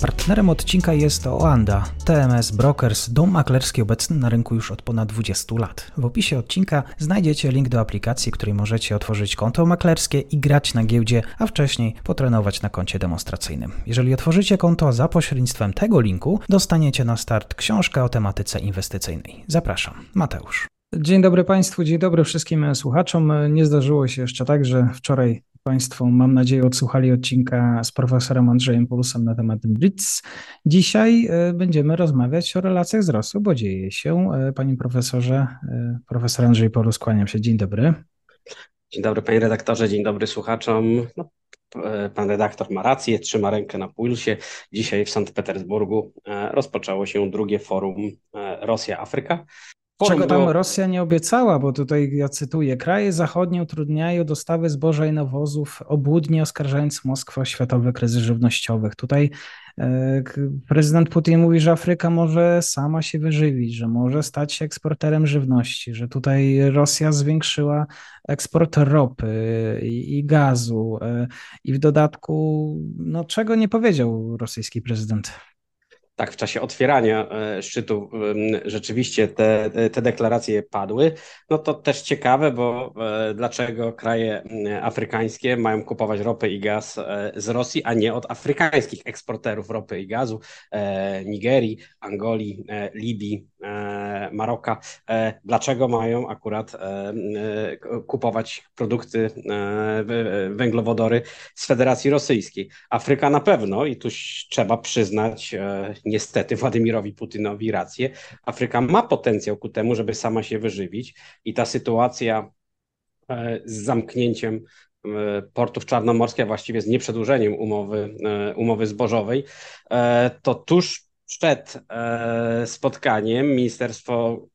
Partnerem odcinka jest Oanda, TMS Brokers, dom maklerski obecny na rynku już od ponad 20 lat. W opisie odcinka znajdziecie link do aplikacji, której możecie otworzyć konto maklerskie i grać na giełdzie, a wcześniej potrenować na koncie demonstracyjnym. Jeżeli otworzycie konto za pośrednictwem tego linku, dostaniecie na start książkę o tematyce inwestycyjnej. Zapraszam, Mateusz. Dzień dobry Państwu, dzień dobry wszystkim słuchaczom. Nie zdarzyło się jeszcze tak, że wczoraj Państwo, mam nadzieję, odsłuchali odcinka z profesorem Andrzejem Polusem na temat BRICS. Dzisiaj e, będziemy rozmawiać o relacjach z Rosją, bo dzieje się. E, panie profesorze, e, profesor Andrzej Polus, kłaniam się. Dzień dobry. Dzień dobry panie redaktorze, dzień dobry słuchaczom. No, pan redaktor ma rację, trzyma rękę na pulsie. Dzisiaj w Sankt Petersburgu rozpoczęło się drugie forum Rosja-Afryka. Czego tam było... Rosja nie obiecała, bo tutaj ja cytuję, kraje zachodnie utrudniają dostawy zboża i nawozów, obłudnie oskarżając Moskwę o światowy kryzys żywnościowych. Tutaj e, prezydent Putin mówi, że Afryka może sama się wyżywić, że może stać się eksporterem żywności, że tutaj Rosja zwiększyła eksport ropy i, gazu e, i w dodatku, no czego nie powiedział rosyjski prezydent? Tak w czasie otwierania e, szczytu rzeczywiście te, te deklaracje padły, no to też ciekawe, bo e, dlaczego kraje afrykańskie mają kupować ropę i gaz e, z Rosji, a nie od afrykańskich eksporterów ropy i gazu, Nigerii, Angolii, Libii, Maroka. Dlaczego mają akurat kupować produkty, węglowodory z Federacji Rosyjskiej? Afryka na pewno i tu trzeba przyznać niestety Władimirowi Putynowi rację. Afryka ma potencjał ku temu, żeby sama się wyżywić i ta sytuacja e, z zamknięciem e, portów czarnomorskich, a właściwie z nieprzedłużeniem umowy, e, umowy zbożowej, to tuż przed spotkaniem ministerstwo,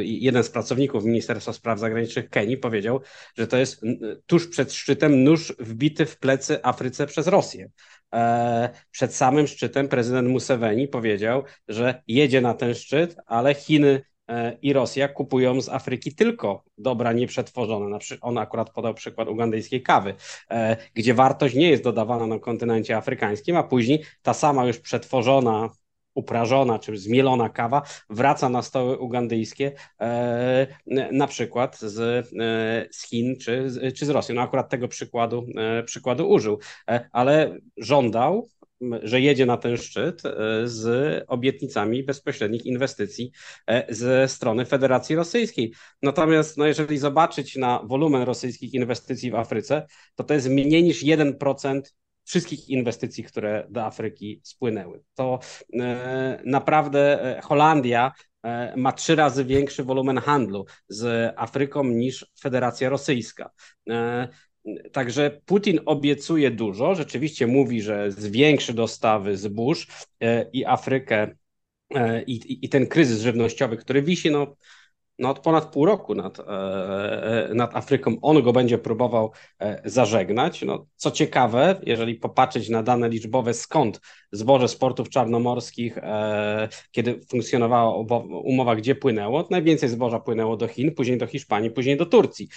jeden z pracowników Ministerstwa Spraw Zagranicznych Kenii powiedział, że to jest tuż przed szczytem nóż wbity w plecy Afryce przez Rosję. E, przed samym szczytem prezydent Museveni powiedział, że jedzie na ten szczyt, ale Chiny e, i Rosja kupują z Afryki tylko dobra nieprzetworzone. On akurat podał przykład ugandyjskiej kawy, e, gdzie wartość nie jest dodawana na kontynencie afrykańskim, a później ta sama już przetworzona uprażona czy zmielona kawa wraca na stoły ugandyjskie, e, na przykład z, e, z Chin czy, czy z Rosji. No akurat tego przykładu, e, przykładu użył, ale żądał że jedzie na ten szczyt z obietnicami bezpośrednich inwestycji ze strony Federacji Rosyjskiej. Natomiast no jeżeli zobaczyć na wolumen rosyjskich inwestycji w Afryce, to to jest mniej niż 1% wszystkich inwestycji, które do Afryki spłynęły. To e, naprawdę e, Holandia e, ma trzy razy większy wolumen handlu z Afryką niż Federacja Rosyjska. Także Putin obiecuje dużo, rzeczywiście mówi, że zwiększy dostawy zbóż i Afrykę i, i ten kryzys żywnościowy, który wisi, no no, od ponad pół roku nad, e, e, nad Afryką. On go będzie próbował e, zażegnać. No, co ciekawe, jeżeli popatrzeć na dane liczbowe, skąd zboże sportów czarnomorskich, kiedy funkcjonowała umowa, gdzie płynęło, najwięcej zboża płynęło do Chin, później do Hiszpanii, później do Turcji.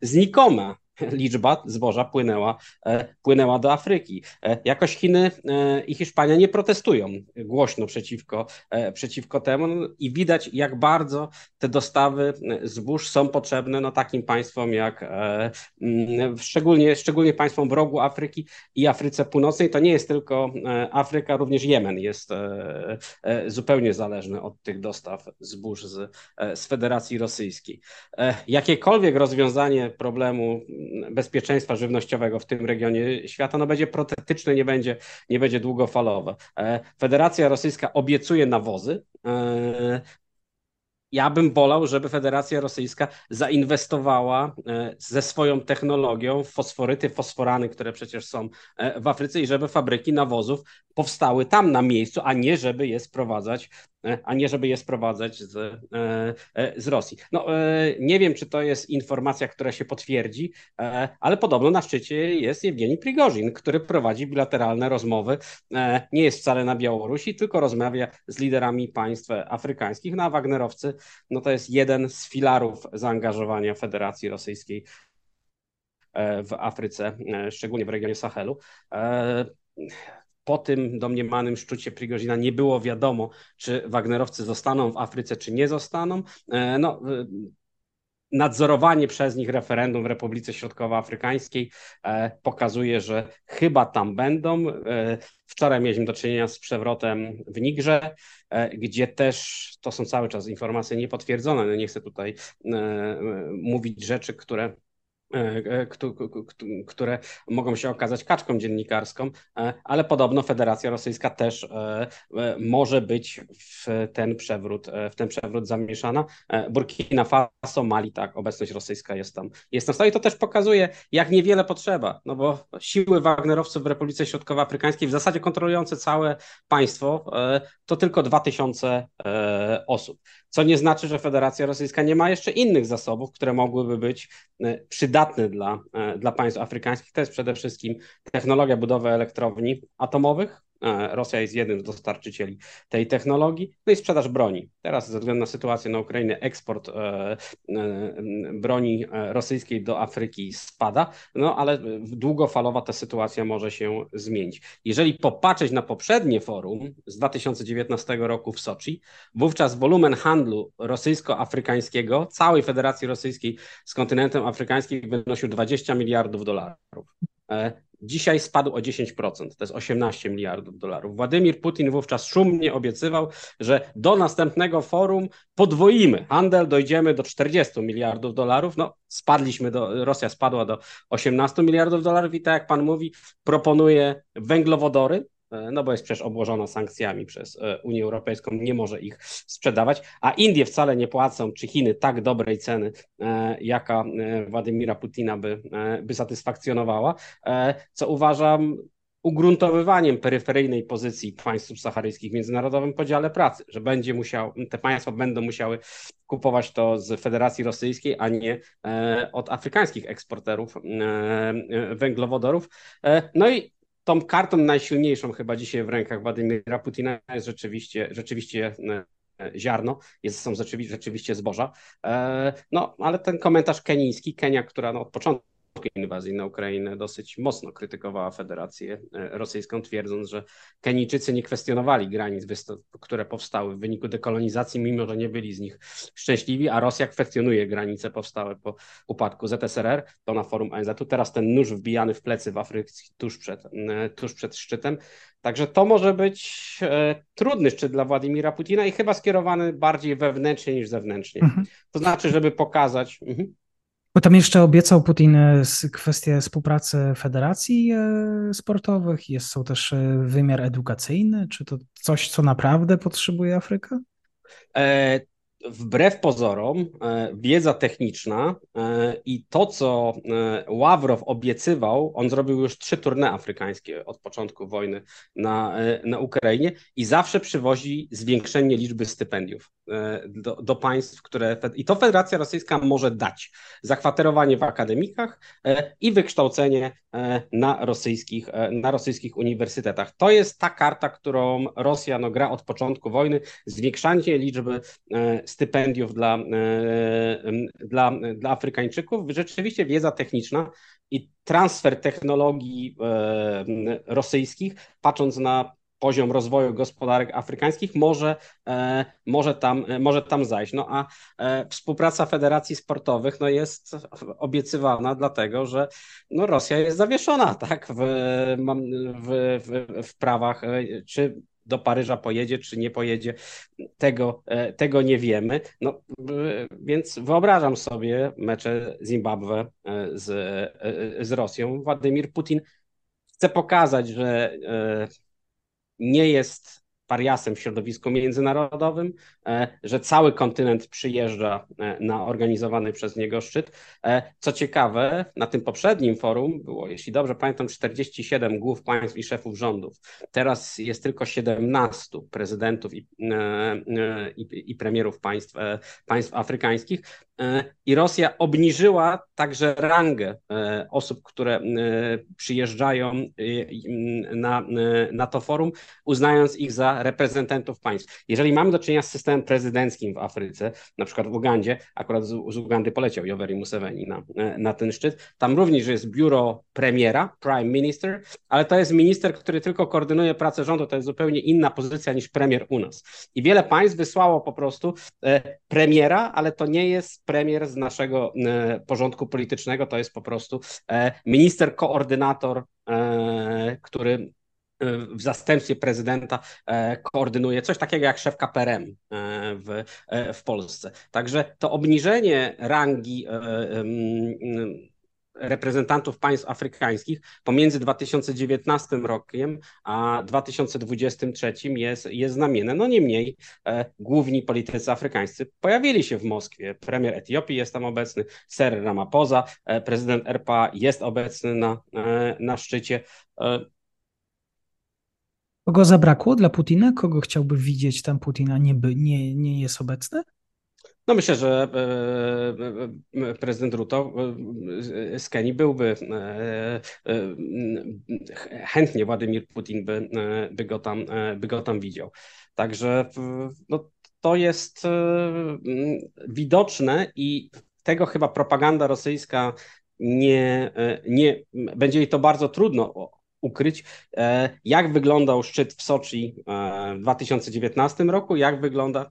Znikoma liczba zboża płynęła, e, płynęła do Afryki. E, jakoś Chiny e, i Hiszpania nie protestują głośno przeciwko, przeciwko temu no i widać, jak bardzo te dostawy zbóż są potrzebne no, takim państwom jak szczególnie, szczególnie państwom w rogu Afryki i Afryce Północnej. To nie jest tylko Afryka, również Jemen jest zupełnie zależny od tych dostaw zbóż z, z Federacji Rosyjskiej. Jakiekolwiek rozwiązanie problemu bezpieczeństwa żywnościowego w tym regionie świata no będzie protetyczne, nie będzie, nie będzie długofalowe. E, Federacja Rosyjska obiecuje nawozy, e, ja bym wolał, żeby Federacja Rosyjska zainwestowała e, ze swoją technologią w fosforyty, fosforany, które przecież są w Afryce i żeby fabryki nawozów powstały tam na miejscu, a nie żeby je sprowadzać a nie żeby je sprowadzać z, z Rosji. No, nie wiem, czy to jest informacja, która się potwierdzi, ale podobno na szczycie jest Jewgeni Prigorzin, który prowadzi bilateralne rozmowy. Nie jest wcale na Białorusi, tylko rozmawia z liderami państw afrykańskich. No a Wagnerowcy, no to jest jeden z filarów zaangażowania Federacji Rosyjskiej w Afryce, szczególnie w regionie Sahelu po tym domniemanym szczucie Prigozina nie było wiadomo, czy Wagnerowcy zostaną w Afryce, czy nie zostaną. E, no, e, nadzorowanie przez nich referendum w Republice Środkowoafrykańskiej e, pokazuje, że chyba tam będą. Wczoraj mieliśmy do czynienia z przewrotem w Nigrze, gdzie też to są cały czas informacje niepotwierdzone. No nie chcę tutaj mówić rzeczy, które E, e, które mogą się okazać kaczką dziennikarską, e, ale podobno Federacja Rosyjska też może być w ten przewrót, w ten przewrót zamieszana. Burkina Faso, Mali, tak, obecność rosyjska jest tam. Jest tam i to też pokazuje, jak niewiele potrzeba, no bo siły Wagnerowców w Republice Środkowoafrykańskiej, w zasadzie kontrolujące całe państwo, to tylko 2000 osób co nie znaczy, że Federacja Rosyjska nie ma jeszcze innych zasobów, które mogłyby być e, dla, e, dla państw afrykańskich. To jest przede wszystkim technologia budowy elektrowni atomowych, Rosja jest jednym z dostarczycieli tej technologii, no i sprzedaż broni. Teraz ze względu na sytuację na Ukrainie eksport e, e, broni rosyjskiej do Afryki spada, no ale długofalowa ta sytuacja może się zmienić. Jeżeli popatrzeć na poprzednie forum z 2019 roku w Soczi, wówczas wolumen handlu rosyjsko-afrykańskiego całej Federacji Rosyjskiej z kontynentem afrykańskim wynosił 20 miliardów dolarów. Dzisiaj spadł o 10%, to jest 18 miliardów dolarów. Władimir Putin wówczas szumnie obiecywał, że do następnego forum podwoimy handel, dojdziemy do 40 miliardów dolarów. No, spadliśmy do, Rosja spadła do 18 miliardów dolarów i tak jak pan mówi, proponuje węglowodory, E, no bo jest przecież obłożona sankcjami przez e, Unię Europejską, nie może ich sprzedawać, a Indie wcale nie płacą, czy Chiny tak dobrej ceny, e, jaka Władimira Putina by, by satysfakcjonowała, co uważam ugruntowywaniem peryferyjnej pozycji państw subsaharyjskich w międzynarodowym podziale pracy, że będzie musiał, te państwa będą musiały kupować to z Federacji Rosyjskiej, a nie od afrykańskich eksporterów węglowodorów. No i tą kartą najsilniejszą chyba dzisiaj w rękach Władimira Putina jest rzeczywiście, rzeczywiście e, ziarno, jest, są rzeczywiście, zboża. E, no, ale ten komentarz kenijski, Kenia, która no, od początku inwazji na Ukrainę dosyć mocno krytykowała Federację e, Rosyjską, twierdząc, że Kenijczycy nie kwestionowali granic, które powstały w wyniku dekolonizacji, mimo że nie byli z nich szczęśliwi, a Rosja kwestionuje granice powstałe po upadku ZSRR. To na forum ONZ-u. Teraz ten nóż wbijany w plecy w Afryce tuż przed, e, tuż przed szczytem. Także to może być e, trudny szczyt dla Władimira Putina i chyba skierowany bardziej wewnętrznie niż zewnętrznie. Mhm. To znaczy, żeby pokazać. Mhm. Bo tam jeszcze obiecał Putin e, kwestię współpracy federacji e, sportowych, jest, są też e, wymiar edukacyjny. Czy to coś, co naprawdę potrzebuje Afryka? Wbrew pozorom, e, wiedza techniczna e, i to, co e, Ławrow obiecywał, on zrobił już trzy turne afrykańskie od początku wojny na, na Ukrainie i zawsze przywozi zwiększenie liczby stypendiów do, do państw, które. I to Federacja Rosyjska może dać. Zakwaterowanie w akademikach i wykształcenie na rosyjskich, na rosyjskich uniwersytetach. To jest ta karta, którą Rosja no, gra od początku wojny, zwiększanie liczby stypendiów dla, e, dla, dla Afrykańczyków. Rzeczywiście wiedza techniczna i transfer technologii e, rosyjskich, patrząc na poziom rozwoju gospodarek afrykańskich może, e, może, tam, może tam zajść. No a współpraca federacji sportowych no jest obiecywana dlatego, że no Rosja jest zawieszona tak, w, w, w, w prawach, czy do Paryża pojedzie, czy nie pojedzie, tego, e, tego nie wiemy. No, więc wyobrażam sobie mecze Zimbabwe e, z, e, z Rosją. Władimir Putin chce pokazać, że nie jest pariasem w środowisku międzynarodowym, że cały kontynent przyjeżdża na organizowany przez niego szczyt. Co ciekawe, na tym poprzednim forum było, jeśli dobrze pamiętam, 47 głów państw i szefów rządów. Teraz jest tylko 17 prezydentów i, i, i premierów państw, państw afrykańskich. I Rosja obniżyła także rangę osób, które przyjeżdżają na, na to forum, uznając ich za reprezentantów państw. Jeżeli mamy do czynienia z systemem prezydenckim w Afryce, na przykład w Ugandzie, akurat z, z Ugandy poleciał Yoweri Museveni na, na ten szczyt, tam również jest biuro premiera, prime minister, ale to jest minister, który tylko koordynuje pracę rządu, to jest zupełnie inna pozycja niż premier u nas. I wiele państw wysłało po prostu e, premiera, ale to nie jest premier z naszego e, porządku politycznego, to jest po prostu e, minister koordynator, który w zastępstwie prezydenta koordynuje coś takiego jak szef KPRM w, w Polsce. Także to obniżenie rangi reprezentantów państw afrykańskich pomiędzy 2019 rokiem a 2023 jest, jest znamienne. No niemniej e, główni politycy afrykańscy pojawili się w Moskwie. Premier Etiopii jest tam obecny, Ser Ramaphosa, e, prezydent RPA jest obecny na, e, na szczycie. E, Kogo zabrakło dla Putina? Kogo chciałby widzieć tam Putina nie, by, nie, nie jest obecny? No myślę, że e, e, prezydent Ruto e, z Kenii byłby chętnie Władimir Putin by, by, go tam, by go tam widział. Także no, to jest widoczne i tego chyba propaganda rosyjska nie, nie będzie jej to bardzo trudno ukryć, e, jak wyglądał szczyt w Soczi e, w 2019 roku, jak wygląda,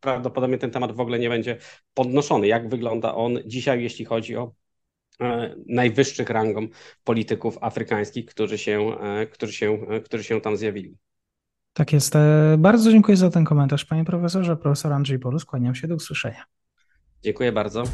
prawdopodobnie ten temat w ogóle nie będzie podnoszony, jak wygląda on dzisiaj, jeśli chodzi o e, najwyższych rangą polityków afrykańskich, którzy się, którzy się, którzy się tam zjawili. Tak jest. Bardzo dziękuję za ten komentarz, panie profesorze. Profesor Andrzej Borus, kłaniam się do usłyszenia. Dziękuję bardzo.